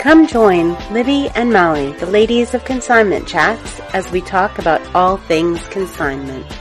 Come join Libby and Molly, the ladies of Consignment Chats, as we talk about all things consignment.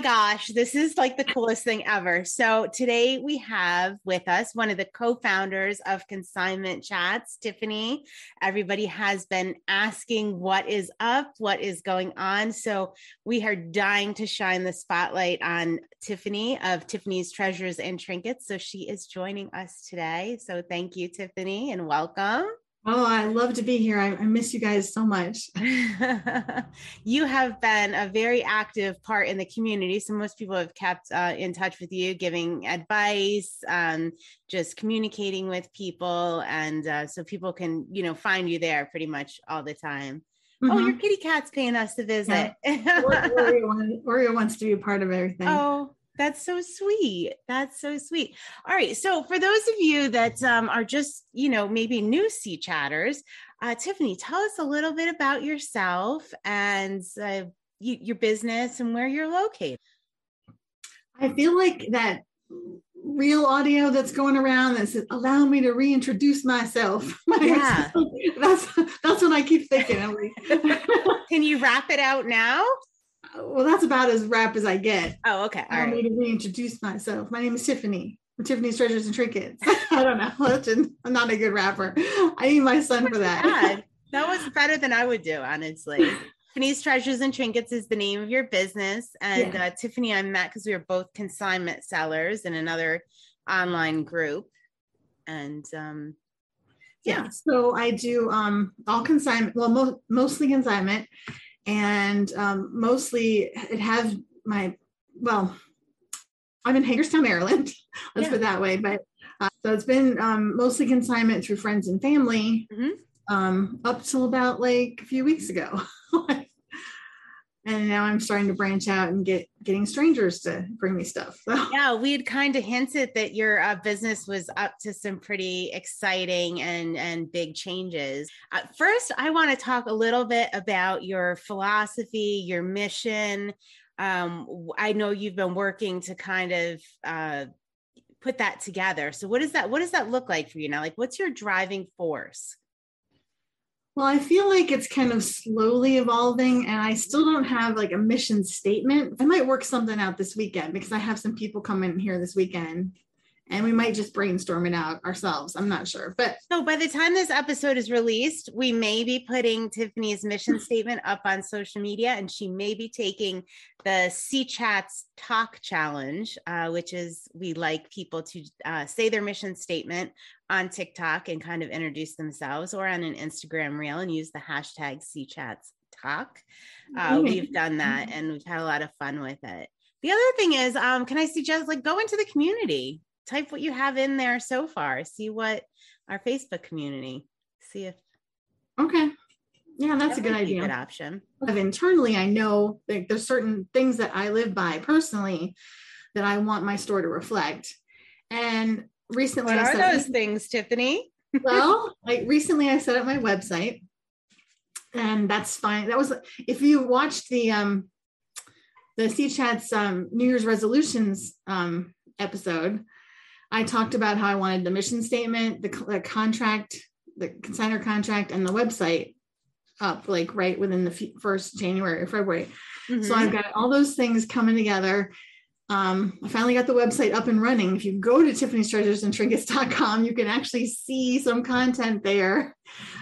My gosh, this is like the coolest thing ever. So, today we have with us one of the co founders of Consignment Chats, Tiffany. Everybody has been asking what is up, what is going on. So, we are dying to shine the spotlight on Tiffany of Tiffany's Treasures and Trinkets. So, she is joining us today. So, thank you, Tiffany, and welcome. Oh, I love to be here. I, I miss you guys so much. you have been a very active part in the community. So most people have kept uh, in touch with you, giving advice, um, just communicating with people, and uh, so people can, you know, find you there pretty much all the time. Mm-hmm. Oh, your kitty cat's paying us to visit. Yeah. Oreo, Oreo wants to be a part of everything. Oh, that's so sweet. That's so sweet. All right. So, for those of you that um, are just, you know, maybe new C chatters, uh, Tiffany, tell us a little bit about yourself and uh, you, your business and where you're located. I feel like that real audio that's going around that says, allow me to reintroduce myself. Yeah. that's that's what I keep thinking. Can you wrap it out now? Well, that's about as rap as I get. Oh, okay. All I right. need to reintroduce myself. My name is Tiffany. Tiffany's Treasures and Trinkets. I don't know. I'm not a good rapper. I need my son for that. Bad. That was better than I would do, honestly. Tiffany's Treasures and Trinkets is the name of your business. And yeah. uh, Tiffany, I met because we were both consignment sellers in another online group. And um, yeah. yeah. so I do um, all consignment, well, mo- mostly consignment and um, mostly it has my well i'm in hagerstown maryland let's yeah. put it that way but uh, so it's been um, mostly consignment through friends and family mm-hmm. um, up till about like a few weeks ago and now I'm starting to branch out and get getting strangers to bring me stuff. So. Yeah, we had kind of hinted that your uh, business was up to some pretty exciting and and big changes. Uh, first, I want to talk a little bit about your philosophy, your mission. Um, I know you've been working to kind of uh, put that together. So, what does that what does that look like for you now? Like, what's your driving force? Well, I feel like it's kind of slowly evolving, and I still don't have like a mission statement. I might work something out this weekend because I have some people coming here this weekend and we might just brainstorm it out ourselves. I'm not sure. But so by the time this episode is released, we may be putting Tiffany's mission statement up on social media, and she may be taking the C Chats Talk Challenge, uh, which is we like people to uh, say their mission statement on TikTok and kind of introduce themselves, or on an Instagram reel and use the hashtag C Chats Talk. Uh, we've done that, and we've had a lot of fun with it. The other thing is, um, can I suggest like go into the community? Type what you have in there so far. See what our Facebook community. See if okay. Yeah, that's that a good idea. A good option. Internally, I know that there's certain things that I live by personally that I want my store to reflect. And recently, what I are those things, Tiffany? well, like recently, I set up my website, and that's fine. That was if you watched the um the C Chats um, New Year's resolutions um episode, I talked about how I wanted the mission statement, the, the contract, the consigner contract, and the website up like right within the f- first January or February. Mm-hmm. So I've got all those things coming together. Um, I finally got the website up and running. If you go to Tiffany's Treasures and Trinkets.com, you can actually see some content there.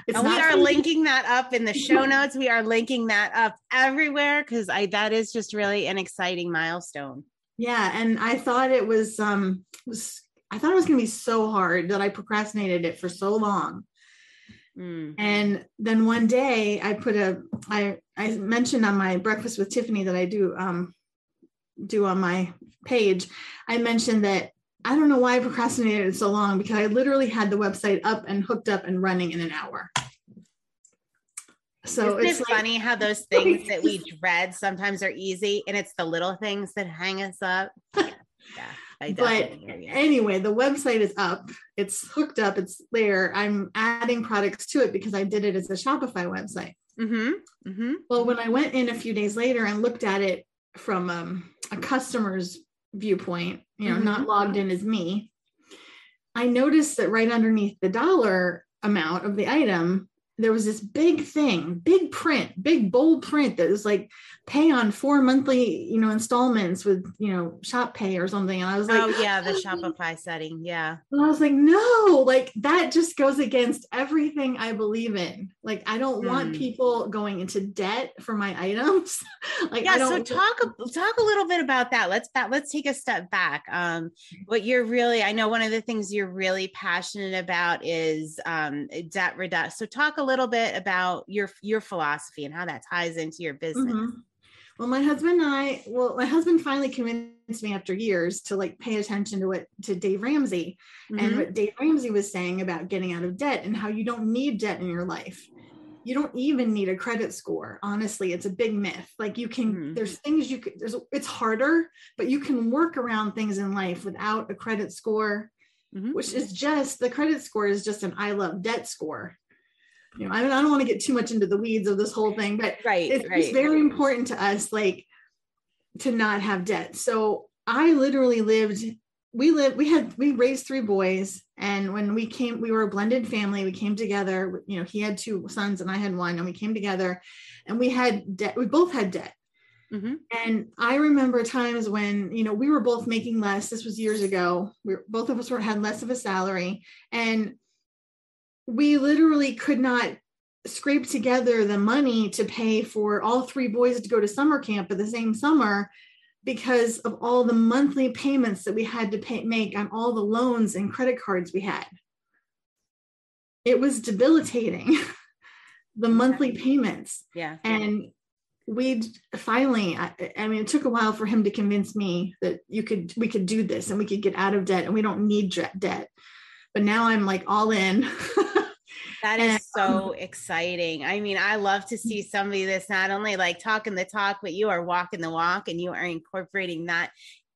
It's we are linking that up in the show notes. We are linking that up everywhere because I that is just really an exciting milestone. Yeah, and I thought it was um was I thought it was going to be so hard that I procrastinated it for so long. Mm. And then one day I put a I I mentioned on my breakfast with Tiffany that I do um do on my page. I mentioned that I don't know why I procrastinated it so long because I literally had the website up and hooked up and running in an hour. So Isn't it's it like, funny how those things that we dread sometimes are easy and it's the little things that hang us up. Yeah but anyway, the website is up. It's hooked up. It's there. I'm adding products to it because I did it as a Shopify website. Mm-hmm. Mm-hmm. Well, when I went in a few days later and looked at it from um, a customer's viewpoint, you know, mm-hmm. not logged in as me, I noticed that right underneath the dollar, amount of the item, there was this big thing, big print, big bold print that was like pay on four monthly, you know, installments with, you know, shop pay or something. And I was like, oh yeah, the Shopify setting. Yeah. And I was like, no, like that just goes against everything I believe in. Like, I don't mm. want hmm. people going into debt for my items. like, yeah. so talk, talk a little bit about that. Let's let's take a step back. Um, what you're really, I know one of the things you're really passionate about is um, debt reduction. So talk a little bit about your, your philosophy and how that ties into your business. Mm-hmm. Well, my husband and I, well, my husband finally convinced me after years to like pay attention to what to Dave Ramsey mm-hmm. and what Dave Ramsey was saying about getting out of debt and how you don't need debt in your life. You don't even need a credit score. Honestly, it's a big myth. Like you can, mm-hmm. there's things you could, there's, it's harder, but you can work around things in life without a credit score, mm-hmm. which is just the credit score is just an I love debt score you know, I don't, I don't want to get too much into the weeds of this whole thing, but right, it's, right. it's very important to us, like to not have debt. So I literally lived, we lived, we had, we raised three boys. And when we came, we were a blended family. We came together, you know, he had two sons and I had one, and we came together and we had debt. We both had debt. Mm-hmm. And I remember times when, you know, we were both making less. This was years ago. We were, both of us were had less of a salary. And we literally could not scrape together the money to pay for all three boys to go to summer camp at the same summer because of all the monthly payments that we had to pay, make on all the loans and credit cards we had. It was debilitating, the monthly payments. Yeah. And we finally, I, I, mean, it took a while for him to convince me that you could, we could do this and we could get out of debt and we don't need debt. But now I'm like all in. That is so exciting. I mean, I love to see somebody that's not only like talking the talk, but you are walking the walk and you are incorporating that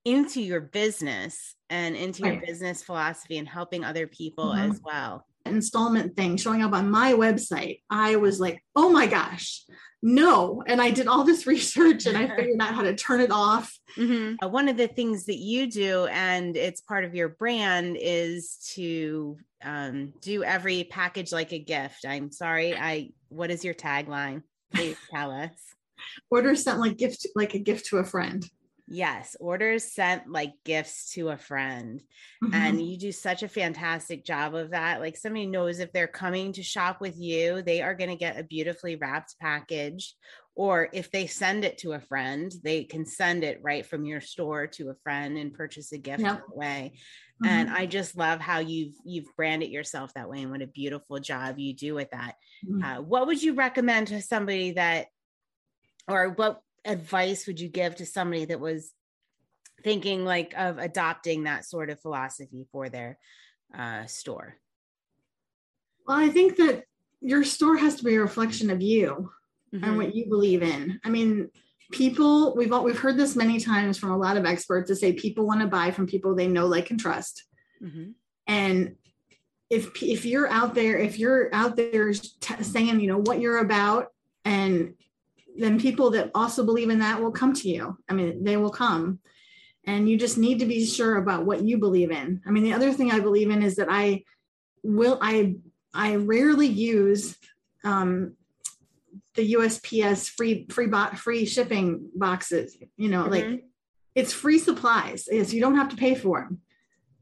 into your business and into your business philosophy and helping other people mm-hmm. as well. Installment thing showing up on my website, I was like, oh my gosh, no. And I did all this research and I figured out how to turn it off. Mm-hmm. Uh, one of the things that you do, and it's part of your brand, is to um, do every package like a gift. I'm sorry. I what is your tagline? Please tell us. Order sent like gift like a gift to a friend. Yes, orders sent like gifts to a friend. Mm-hmm. And you do such a fantastic job of that. Like somebody knows if they're coming to shop with you, they are going to get a beautifully wrapped package. Or if they send it to a friend, they can send it right from your store to a friend and purchase a gift yep. that way. Mm-hmm. And I just love how you've you've branded yourself that way and what a beautiful job you do with that. Mm-hmm. Uh, what would you recommend to somebody that or what advice would you give to somebody that was thinking like of adopting that sort of philosophy for their uh, store? Well, I think that your store has to be a reflection of you mm-hmm. and what you believe in. I mean, people we've all, we've heard this many times from a lot of experts to say people want to buy from people they know, like, and trust. Mm-hmm. And if if you're out there, if you're out there t- saying, you know, what you're about and then people that also believe in that will come to you. I mean, they will come. And you just need to be sure about what you believe in. I mean, the other thing I believe in is that I will I I rarely use um, the USPS free free bo- free shipping boxes. You know, mm-hmm. like it's free supplies. Is you don't have to pay for them.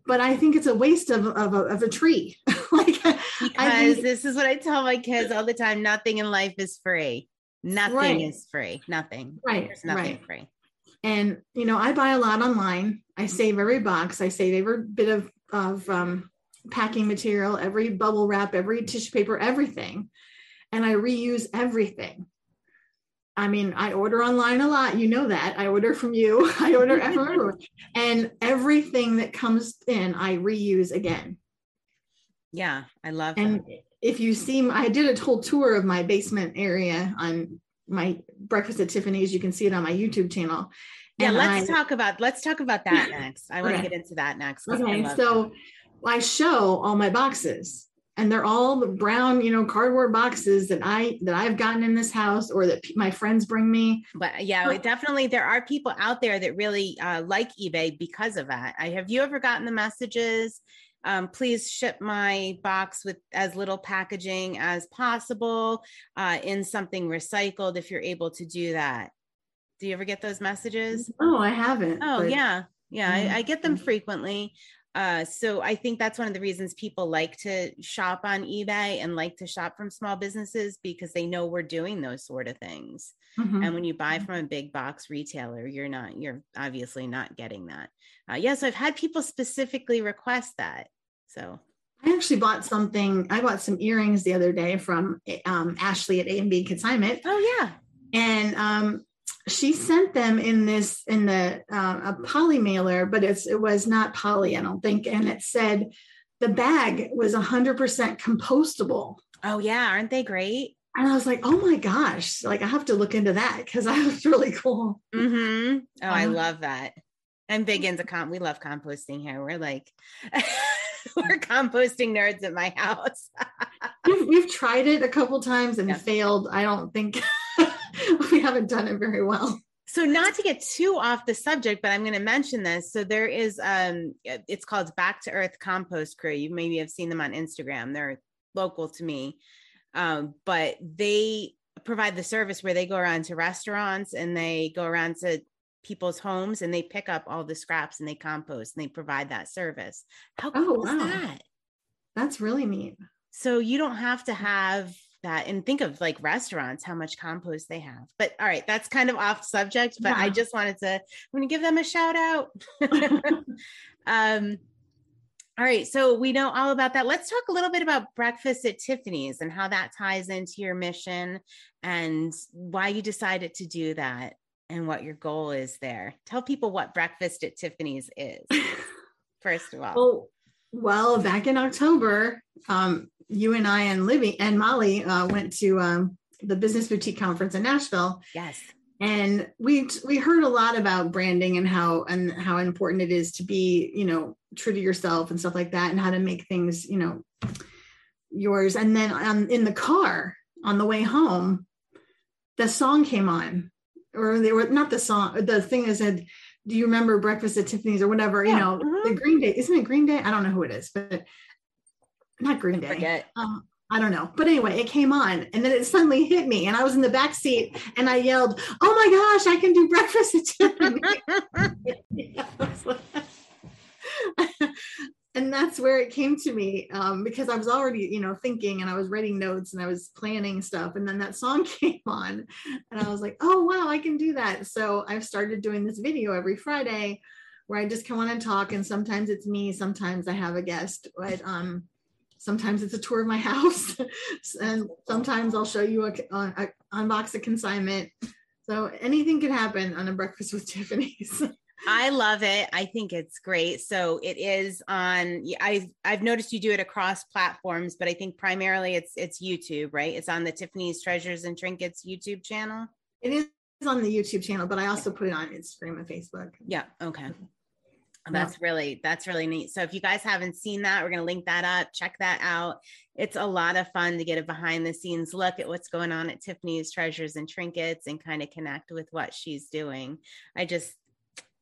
But I think it's a waste of of a, of a tree. like because think, this is what I tell my kids all the time: nothing in life is free. Nothing right. is free. Nothing. Right. There's nothing right. free. And you know, I buy a lot online. I save every box. I save every bit of of um, packing material, every bubble wrap, every tissue paper, everything, and I reuse everything. I mean, I order online a lot. You know that. I order from you. I order everyone. And everything that comes in, I reuse again. Yeah, I love and that if you see, I did a whole tour of my basement area on my breakfast at Tiffany's. You can see it on my YouTube channel. Yeah, and let's I, talk about let's talk about that next. I want to get into that next. Okay, I so that. I show all my boxes, and they're all the brown, you know, cardboard boxes that I that I've gotten in this house or that my friends bring me. But yeah, definitely there are people out there that really uh, like eBay because of that. I have you ever gotten the messages um, please ship my box with as little packaging as possible uh, in something recycled if you're able to do that. Do you ever get those messages? Oh, I haven't. Oh, but- yeah. Yeah, I, I get them Mhm. frequently. Uh, so I think that's one of the reasons people like to shop on eBay and like to shop from small businesses because they know we're doing those sort of things. Mhm. And when you buy from a big box retailer, you're not, you're obviously not getting that. Uh, yeah, so I've had people specifically request that. So I actually bought something. I bought some earrings the other day from um, Ashley at A and B Consignment, Oh yeah. and um, she sent them in this in the uh, a poly mailer, but it's it was not poly, I don't think, and it said the bag was hundred percent compostable. Oh yeah. Aren't they great? And I was like, oh my gosh, like I have to look into that because that was really cool. Mm-hmm. Oh, I Uh-huh. love that. I'm big into comp. We love composting here. We're like, we're composting nerds at my house. We've, we've tried it a couple times and Yeah. failed. I don't think we haven't done it very well. so not to get too off the subject, but I'm going to mention this. So there is, um, it's called Back to Earth Compost Crew. You maybe have seen them on Instagram. They're local to me, um, but they provide the service where they go around to restaurants and they go around to people's homes and they pick up all the scraps and they compost and they provide that service. How Oh, cool is that? That's really neat. So you don't have to have that and think of like restaurants, how much compost they have. But all right, that's kind of off subject, but I just wanted to I'm gonna give them a shout out. um all right, so we know all about that. Let's talk a little bit about breakfast at Tiffany's and how that ties into your mission and why you decided to do that and what your goal is there. Tell people what breakfast at Tiffany's is, first of all. Oh, well, back in October, um, you and I and Libby and Molly uh, went to um, the Business Boutique Conference in Nashville, Yes. and we we heard a lot about branding and how and how important it is to be, you know, true to yourself and stuff like that, and how to make things, you know, yours. And then um, in the car on the way home, the song came on, or they were not the song. The thing is that said, "Do you remember Breakfast at Tiffany's?" or whatever. Yeah, You know, mhm. the Green Day. Isn't it Green Day? I don't know who it is, but not Green Day. Forget. Um, I don't know. But anyway, it came on and then it suddenly hit me. And I was in the back seat and I yelled, Oh my gosh, I can do breakfast at Tiffany. and that's where it came to me um, because I was already, you know, thinking and I was writing notes and I was planning stuff. And then that song came on and I was like, oh, wow, I can do that. So I've started doing this video every Friday where I just come on and talk. And sometimes it's me, sometimes I have a guest, but um, sometimes it's a tour of my house. and sometimes I'll show you a, a, a unbox a consignment. So anything could happen on a breakfast with Tiffany's. I love it. I think it's great. So it is on yeah, I I've noticed you do it across platforms, but I think primarily it's it's YouTube, right? It's on the Tiffany's Treasures and Trinkets YouTube channel. It is on the YouTube channel, but I also put it on Instagram and Facebook. Yeah, okay. Oh, that's really that's really neat. So if you guys haven't seen that, we're going to link that up. Check that out. It's a lot of fun to get a behind the scenes look at what's going on at Tiffany's Treasures and Trinkets and kind of connect with what she's doing. I just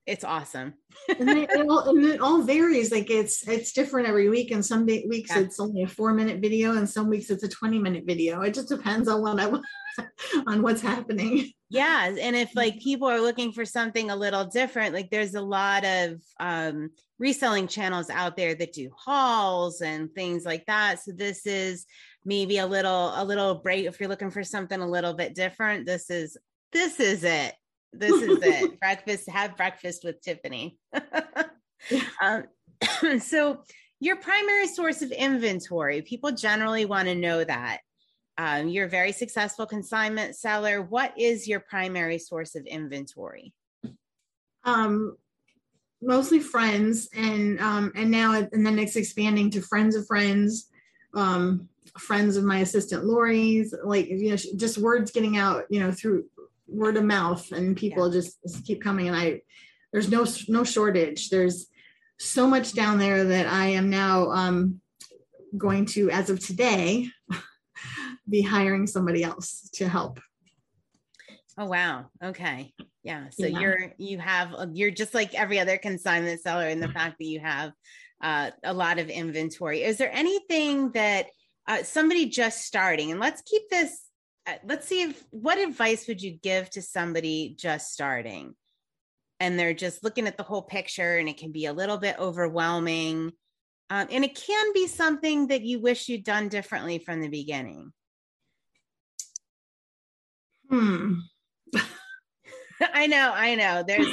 it's awesome. and, they, it all, and it all varies. Like it's it's different every week, and some day, weeks Yeah. it's only a four minute video, and some weeks it's a twenty minute video. It just depends on what I want, on what's happening. yeah and if like people are looking for something a little different like there's a lot of um reselling channels out there that do hauls and things like that so this is maybe a little a little break if you're looking for something a little bit different this is this is it this is it breakfast have breakfast with tiffany um, so your primary source of inventory people generally want to know that um, you're a very successful consignment seller. What is your primary source of inventory? Um, mostly friends, and um, and now and then it's expanding to friends of friends, um, friends of my assistant Lori's. Like you know, just words getting out, you know, through word of mouth, and people just, just keep coming. And I, there's no no shortage. There's so much down there that I am now um, going to, as of today, be hiring somebody else to help. Oh wow. Okay. Yeah. So Yeah. you're you have you're just like every other consignment seller in the fact that you have uh, a lot of inventory. Is there anything that uh, somebody just starting, and let's keep this, let's see if what advice would you give to somebody just starting? And they're just looking at the whole picture, and it can be a little bit overwhelming. Um, and it can be something that you wish you'd done differently from the beginning. Hmm. I know, I know. There's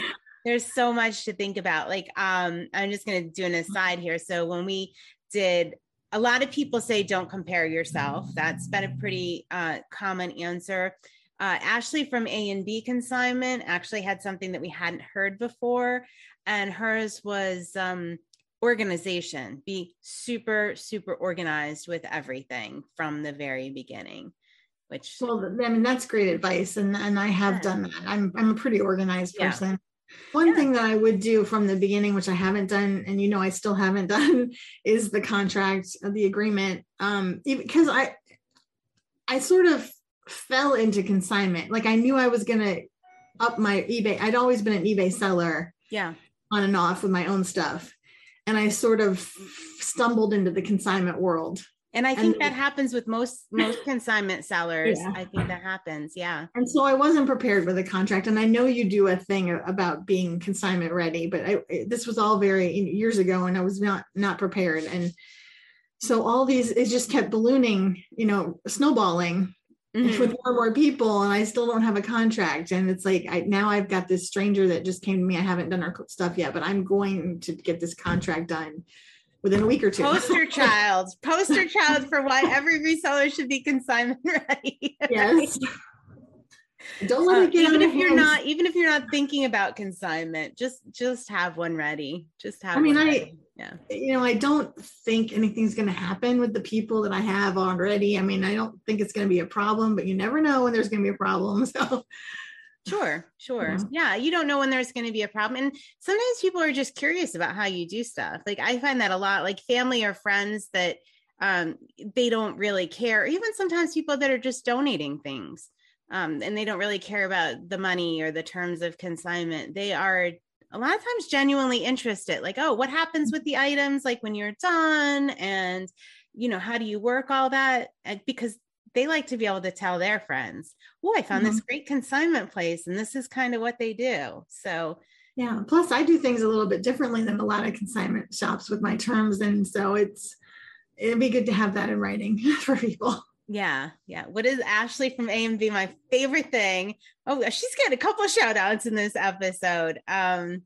there's so much to think about. Like, um, I'm just gonna do an aside here. So when we did a lot of people say don't compare yourself. That's been a pretty uh, common answer. Uh, Ashley from A and B consignment actually had something that we hadn't heard before, and hers was um, organization. Be super, super organized with everything from the very beginning which well i mean that's great advice and and i have yeah. done that i'm i'm a pretty organized person. One yeah. thing that i would do from the beginning which i haven't done and you know i still haven't done is the contract the agreement. Um because i i sort of fell into consignment. Like i knew i was going to up my ebay i'd always been an ebay seller yeah. on and off with my own stuff. And i sort of stumbled into the consignment world and I think and, that happens with most most consignment sellers. Yeah. I think that happens. Yeah. And so I wasn't prepared with a contract, and I know you do a thing about being consignment ready, but I, this was all very years ago, and I was not not prepared, and so all these it just kept ballooning, you know, snowballing mm-hmm. with more and more people, and I still don't have a contract, and it's like I now I've got this stranger that just came to me. I haven't done our stuff yet, but I'm going to get this contract done within a week or two. Poster child, poster child for why every reseller should be consignment ready. yes. Don't let uh, it get even if you're not even if you're not thinking about consignment, just just have one ready. Just have. I mean, I ready. yeah. You know, I don't think anything's going to happen with the people that I have already. I mean, I don't think it's going to be a problem, but you never know when there's going to be a problem. So Sure, sure. Yeah. yeah. you don't know when there's going to be a problem. And sometimes people are just curious about how you do stuff. Like I find that a lot, like family or friends that um, they don't really care. Even sometimes people that are just donating things um, and they don't really care about the money or the terms of consignment. They are a lot of times genuinely interested, like, oh, what happens with the items, like when you're done, and you know, how do you work all that? Because they like to be able to tell their friends, oh, I found mm-hmm. this great consignment place and this is kind of what they do. So, yeah. Plus, I do things a little bit differently than a lot of consignment shops with my terms. And so it's, it'd be good to have that in writing for people. Yeah, yeah. What is Ashley from AMB? My favorite thing. Oh, she's got a couple shout outs in this episode. Um,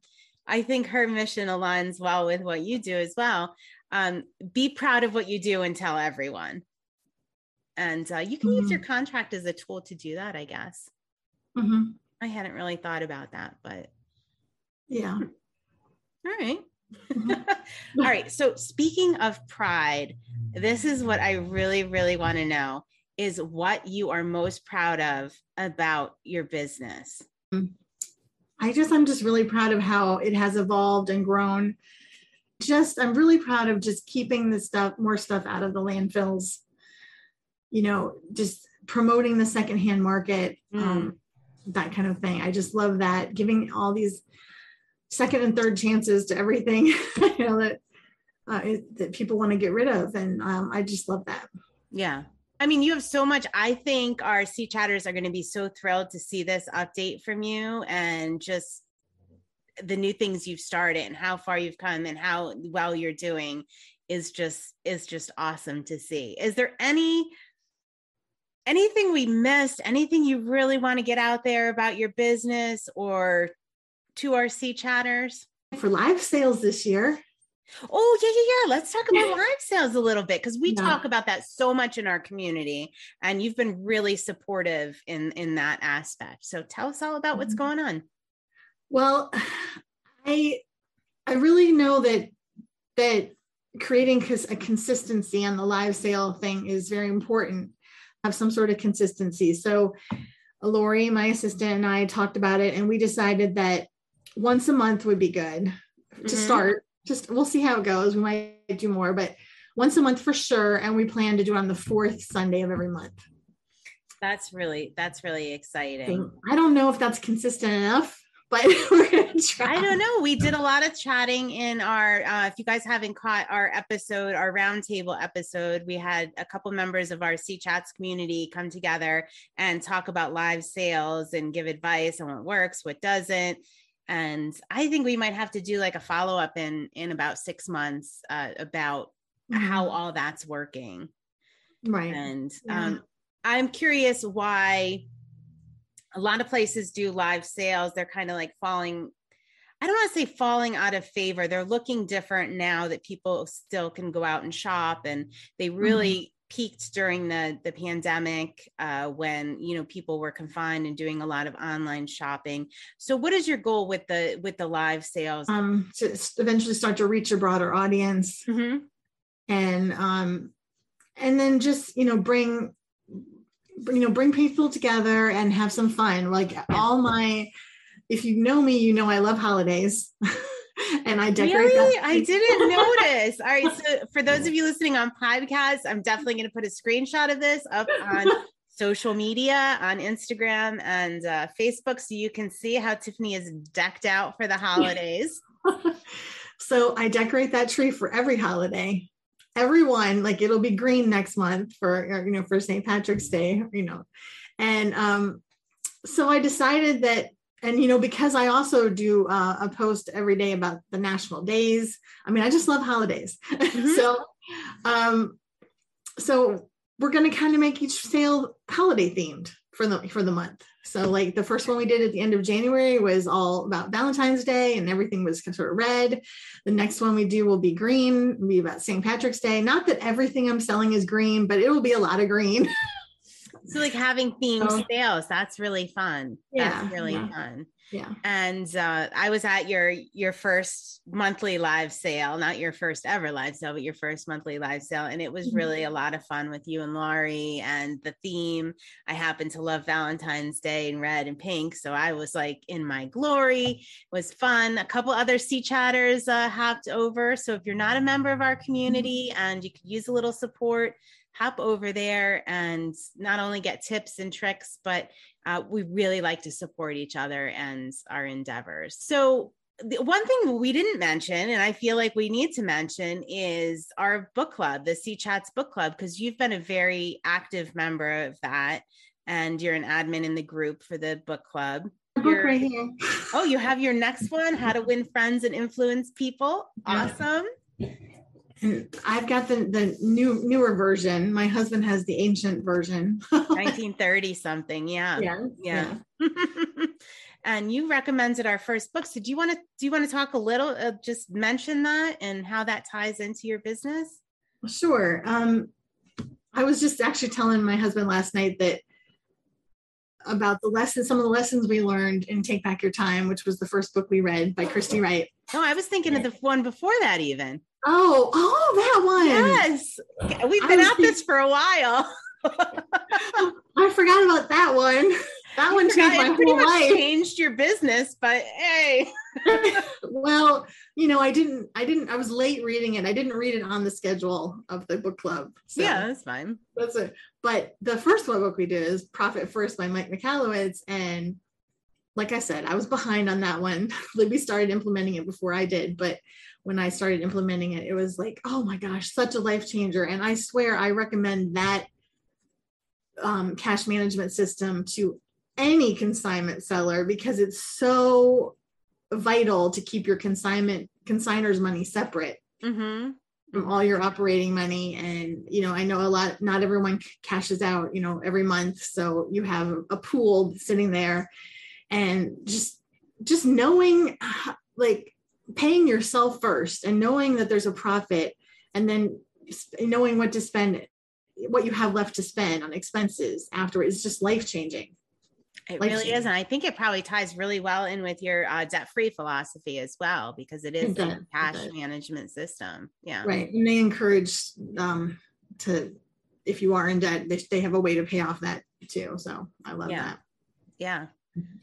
I think her mission aligns well with what you do as well. Um, be proud of what you do and tell everyone and uh, you can mm-hmm. use your contract as a tool to do that i guess. Mm-hmm. i hadn't really thought about that but yeah. All right. Mm-hmm. all right. So speaking of pride this is what i really really want to know is what you are most proud of about your business. I just i'm just really proud of how it has evolved and grown. Just i'm really proud of just keeping the stuff more stuff out of the landfills you know, just promoting the secondhand market, mm. um, that kind of thing. I just love that giving all these second and third chances to everything, you know, that uh, it, that people want to get rid of, and um, I just love that. Yeah. I mean, you have so much. I think our C chatters are going to be so thrilled to see this update from you and just the new things you've started and how far you've come and how well you're doing is just is just awesome to see. Is there any anything we missed, anything you really want to get out there about your business or to our C chatters? For live sales this year. Oh, yeah, yeah, yeah. Let's talk about live sales a little bit because we yeah. talk about that so much in our community and you've been really supportive in in that aspect. So tell us all about what's mm-hmm. going on. Well, I I really know that that creating a consistency on the live sale thing is very important have some sort of consistency. So Lori, my assistant, and I talked about it, and we decided that once a month would be good mm-hmm. to start. Just we'll see how it goes. We might do more, but once a month for sure. And we plan to do it on the fourth Sunday of every month. That's really that's really exciting. I don't know if that's consistent enough, but we're gonna try. I don't know. We did a lot of chatting in our. Uh, if you guys haven't caught our episode, our roundtable episode, we had a couple members of our C Chats community come together and talk about live sales and give advice on what works, what doesn't. And I think we might have to do like a follow up in in about six months uh, about mm-hmm. how all that's working. Right. And yeah. um, I'm curious why a lot of places do live sales. They're kind of like falling, I don't want to say falling out of favor. They're looking different now that people still can go out and shop and they really mm-hmm. peaked during the the pandemic uh, when you know people were confined and doing a lot of online shopping. So what is your goal with the with the live sales? Um to eventually start to reach a broader audience. Mm-hmm. And um and then just you know bring you know bring people together and have some fun. Like all my if you know me you know i love holidays. And i decorate really? i didn't notice. All right so for those of you listening on podcast i'm definitely going to put a screenshot of this up on social media on instagram and uh, facebook so you can see how tiffany is decked out for the holidays. So i decorate that tree for every holiday everyone like it'll be green next month for you know for st patrick's day you know. And um so i decided that and you know because i also do uh, a post every day about the national days i mean i just love holidays. Mm-hmm. so um so we're going to kind of make each sale holiday themed for the for the month so like the first one we did at the end of January was all about Valentine's Day and everything was sort of red. The next one we do will be green, will be about St. Patrick's Day. Not that everything I'm selling is green, but it will be a lot of green. so like having themed so, sales, that's really fun. Yeah, that's really yeah. fun yeah. And uh, i was at your your first monthly live sale not your first ever live sale but your first monthly live sale. And it was mm-hmm. really a lot of fun with you and Lori and the theme. I happen to love valentine's day in red and pink so i was like in my glory. It was fun. A couple other C chatters uh, hopped over. So if you're not a member of our mm-hmm. community and you could use a little support hop over there and not only get tips and tricks, but uh, we really like to support each other and our endeavors. So, the one thing we didn't mention, and I feel like we need to mention, is our book club, the C Chats book club, because you've been a very active member of that, and you're an admin in the group for the book club. Book right here. oh, you have your next one, How to Win Friends and Influence People. Awesome. And I've got the the new newer version. My husband has the ancient version. 1930 something. Yeah. Yeah. Yeah. yeah. and you recommended our first book. So do you want to do you want to talk a little uh, just mention that and how that ties into your business? Sure. Um I was just actually telling my husband last night that about the lessons, some of the lessons we learned in Take Back Your Time, which was the first book we read by Christy Wright. No, I was thinking of the one before that even. Oh, oh, that one. Yes. Uh-huh. We've been at this for a while. Oh, I forgot about that one. That one changed my whole life. Changed your business, but hey. well, you know, I didn't. I didn't. I was late reading it. I didn't read it on the schedule of the book club. So yeah, that's fine. That's it. But the first one book we did is Profit First by Mike Michalowicz, and like I said, I was behind on that one. Libby started implementing it before I did, but when I started implementing it, it was like, oh my gosh, such a life changer. And I swear I recommend that um, cash management system to any consignment seller because it's so vital to keep your consignment consigner's money separate mm-hmm. from all your operating money. And you know, I know a lot. Not everyone cashes out, you know, every month, so you have a pool sitting there, and just just knowing like paying yourself first and knowing that there's a profit and then knowing what to spend what you have left to spend on expenses after is just life changing it really is and i think it probably ties really well in with your uh, debt-free philosophy as well because it is a cash management system. Yeah. Right and they encourage um, to if you are in debt they, they have a way to pay off that too so i love yeah. that. Yeah.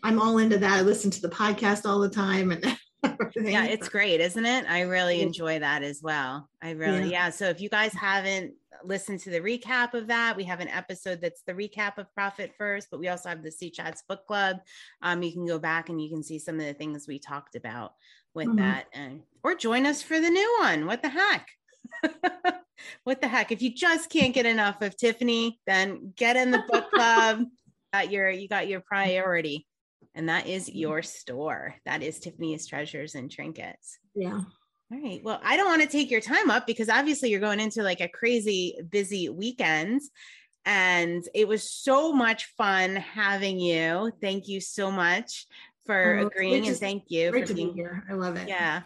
I'm all into that. I listen to the podcast all the time and yeah, it's great, isn't it? I really enjoy that as well. I really, yeah. yeah. So if you guys haven't listened to the recap of that. We have an episode that's the recap of Profit First, but we also have the C Chats Book Club. Um, you can go back and you can see some of the things we talked about with mm-hmm. that, and or join us for the new one. What the heck? what the heck? If you just can't get enough of Tiffany, then get in the book club. got your you got your priority, and that is your store. That is Tiffany's Treasures and Trinkets. Yeah. All right. Well, I don't want to take your time up because obviously you're going into like a crazy busy weekend. And it was so much fun having you. Thank you so much for oh, agreeing and thank you for being here. I love it. Yeah.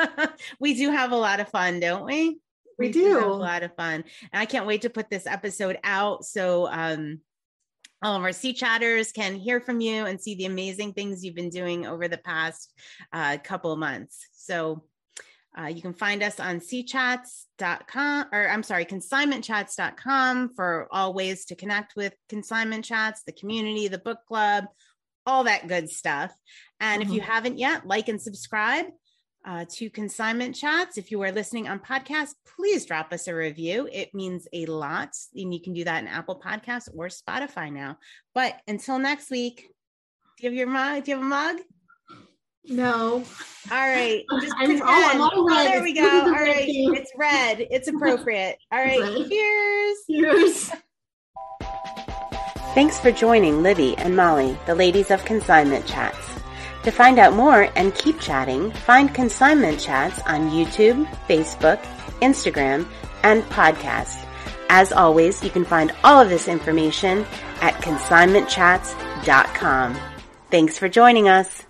we do have a lot of fun, don't we? We, we do. do a lot of fun. And I can't wait to put this episode out. So um all of our C chatters can hear from you and see the amazing things you've been doing over the past uh, couple of months. So uh, you can find us on cchats.com or I'm sorry, consignmentchats.com for all ways to connect with consignment chats, the community, the book club, all that good stuff. And mm-hmm. if you mm-hmm. haven't yet, like and subscribe uh, to Consignment Chats. If you are listening on podcast, please drop us a review. It means a lot. And you can do that in Apple Podcasts or Spotify now. But until next week, do you have your mug? Do you have a mug? No. All right. Just I'm, oh, I'm all red. Oh, there we go. All right. It's red. It's appropriate. All right. Red. Cheers. Cheers. Thanks for joining Libby and Molly, the ladies of Consignment Chats. To find out more and keep chatting, find Consignment Chats on YouTube, Facebook, Instagram, and podcast. As always, you can find all of this information at consignmentchats.com. Thanks for joining us.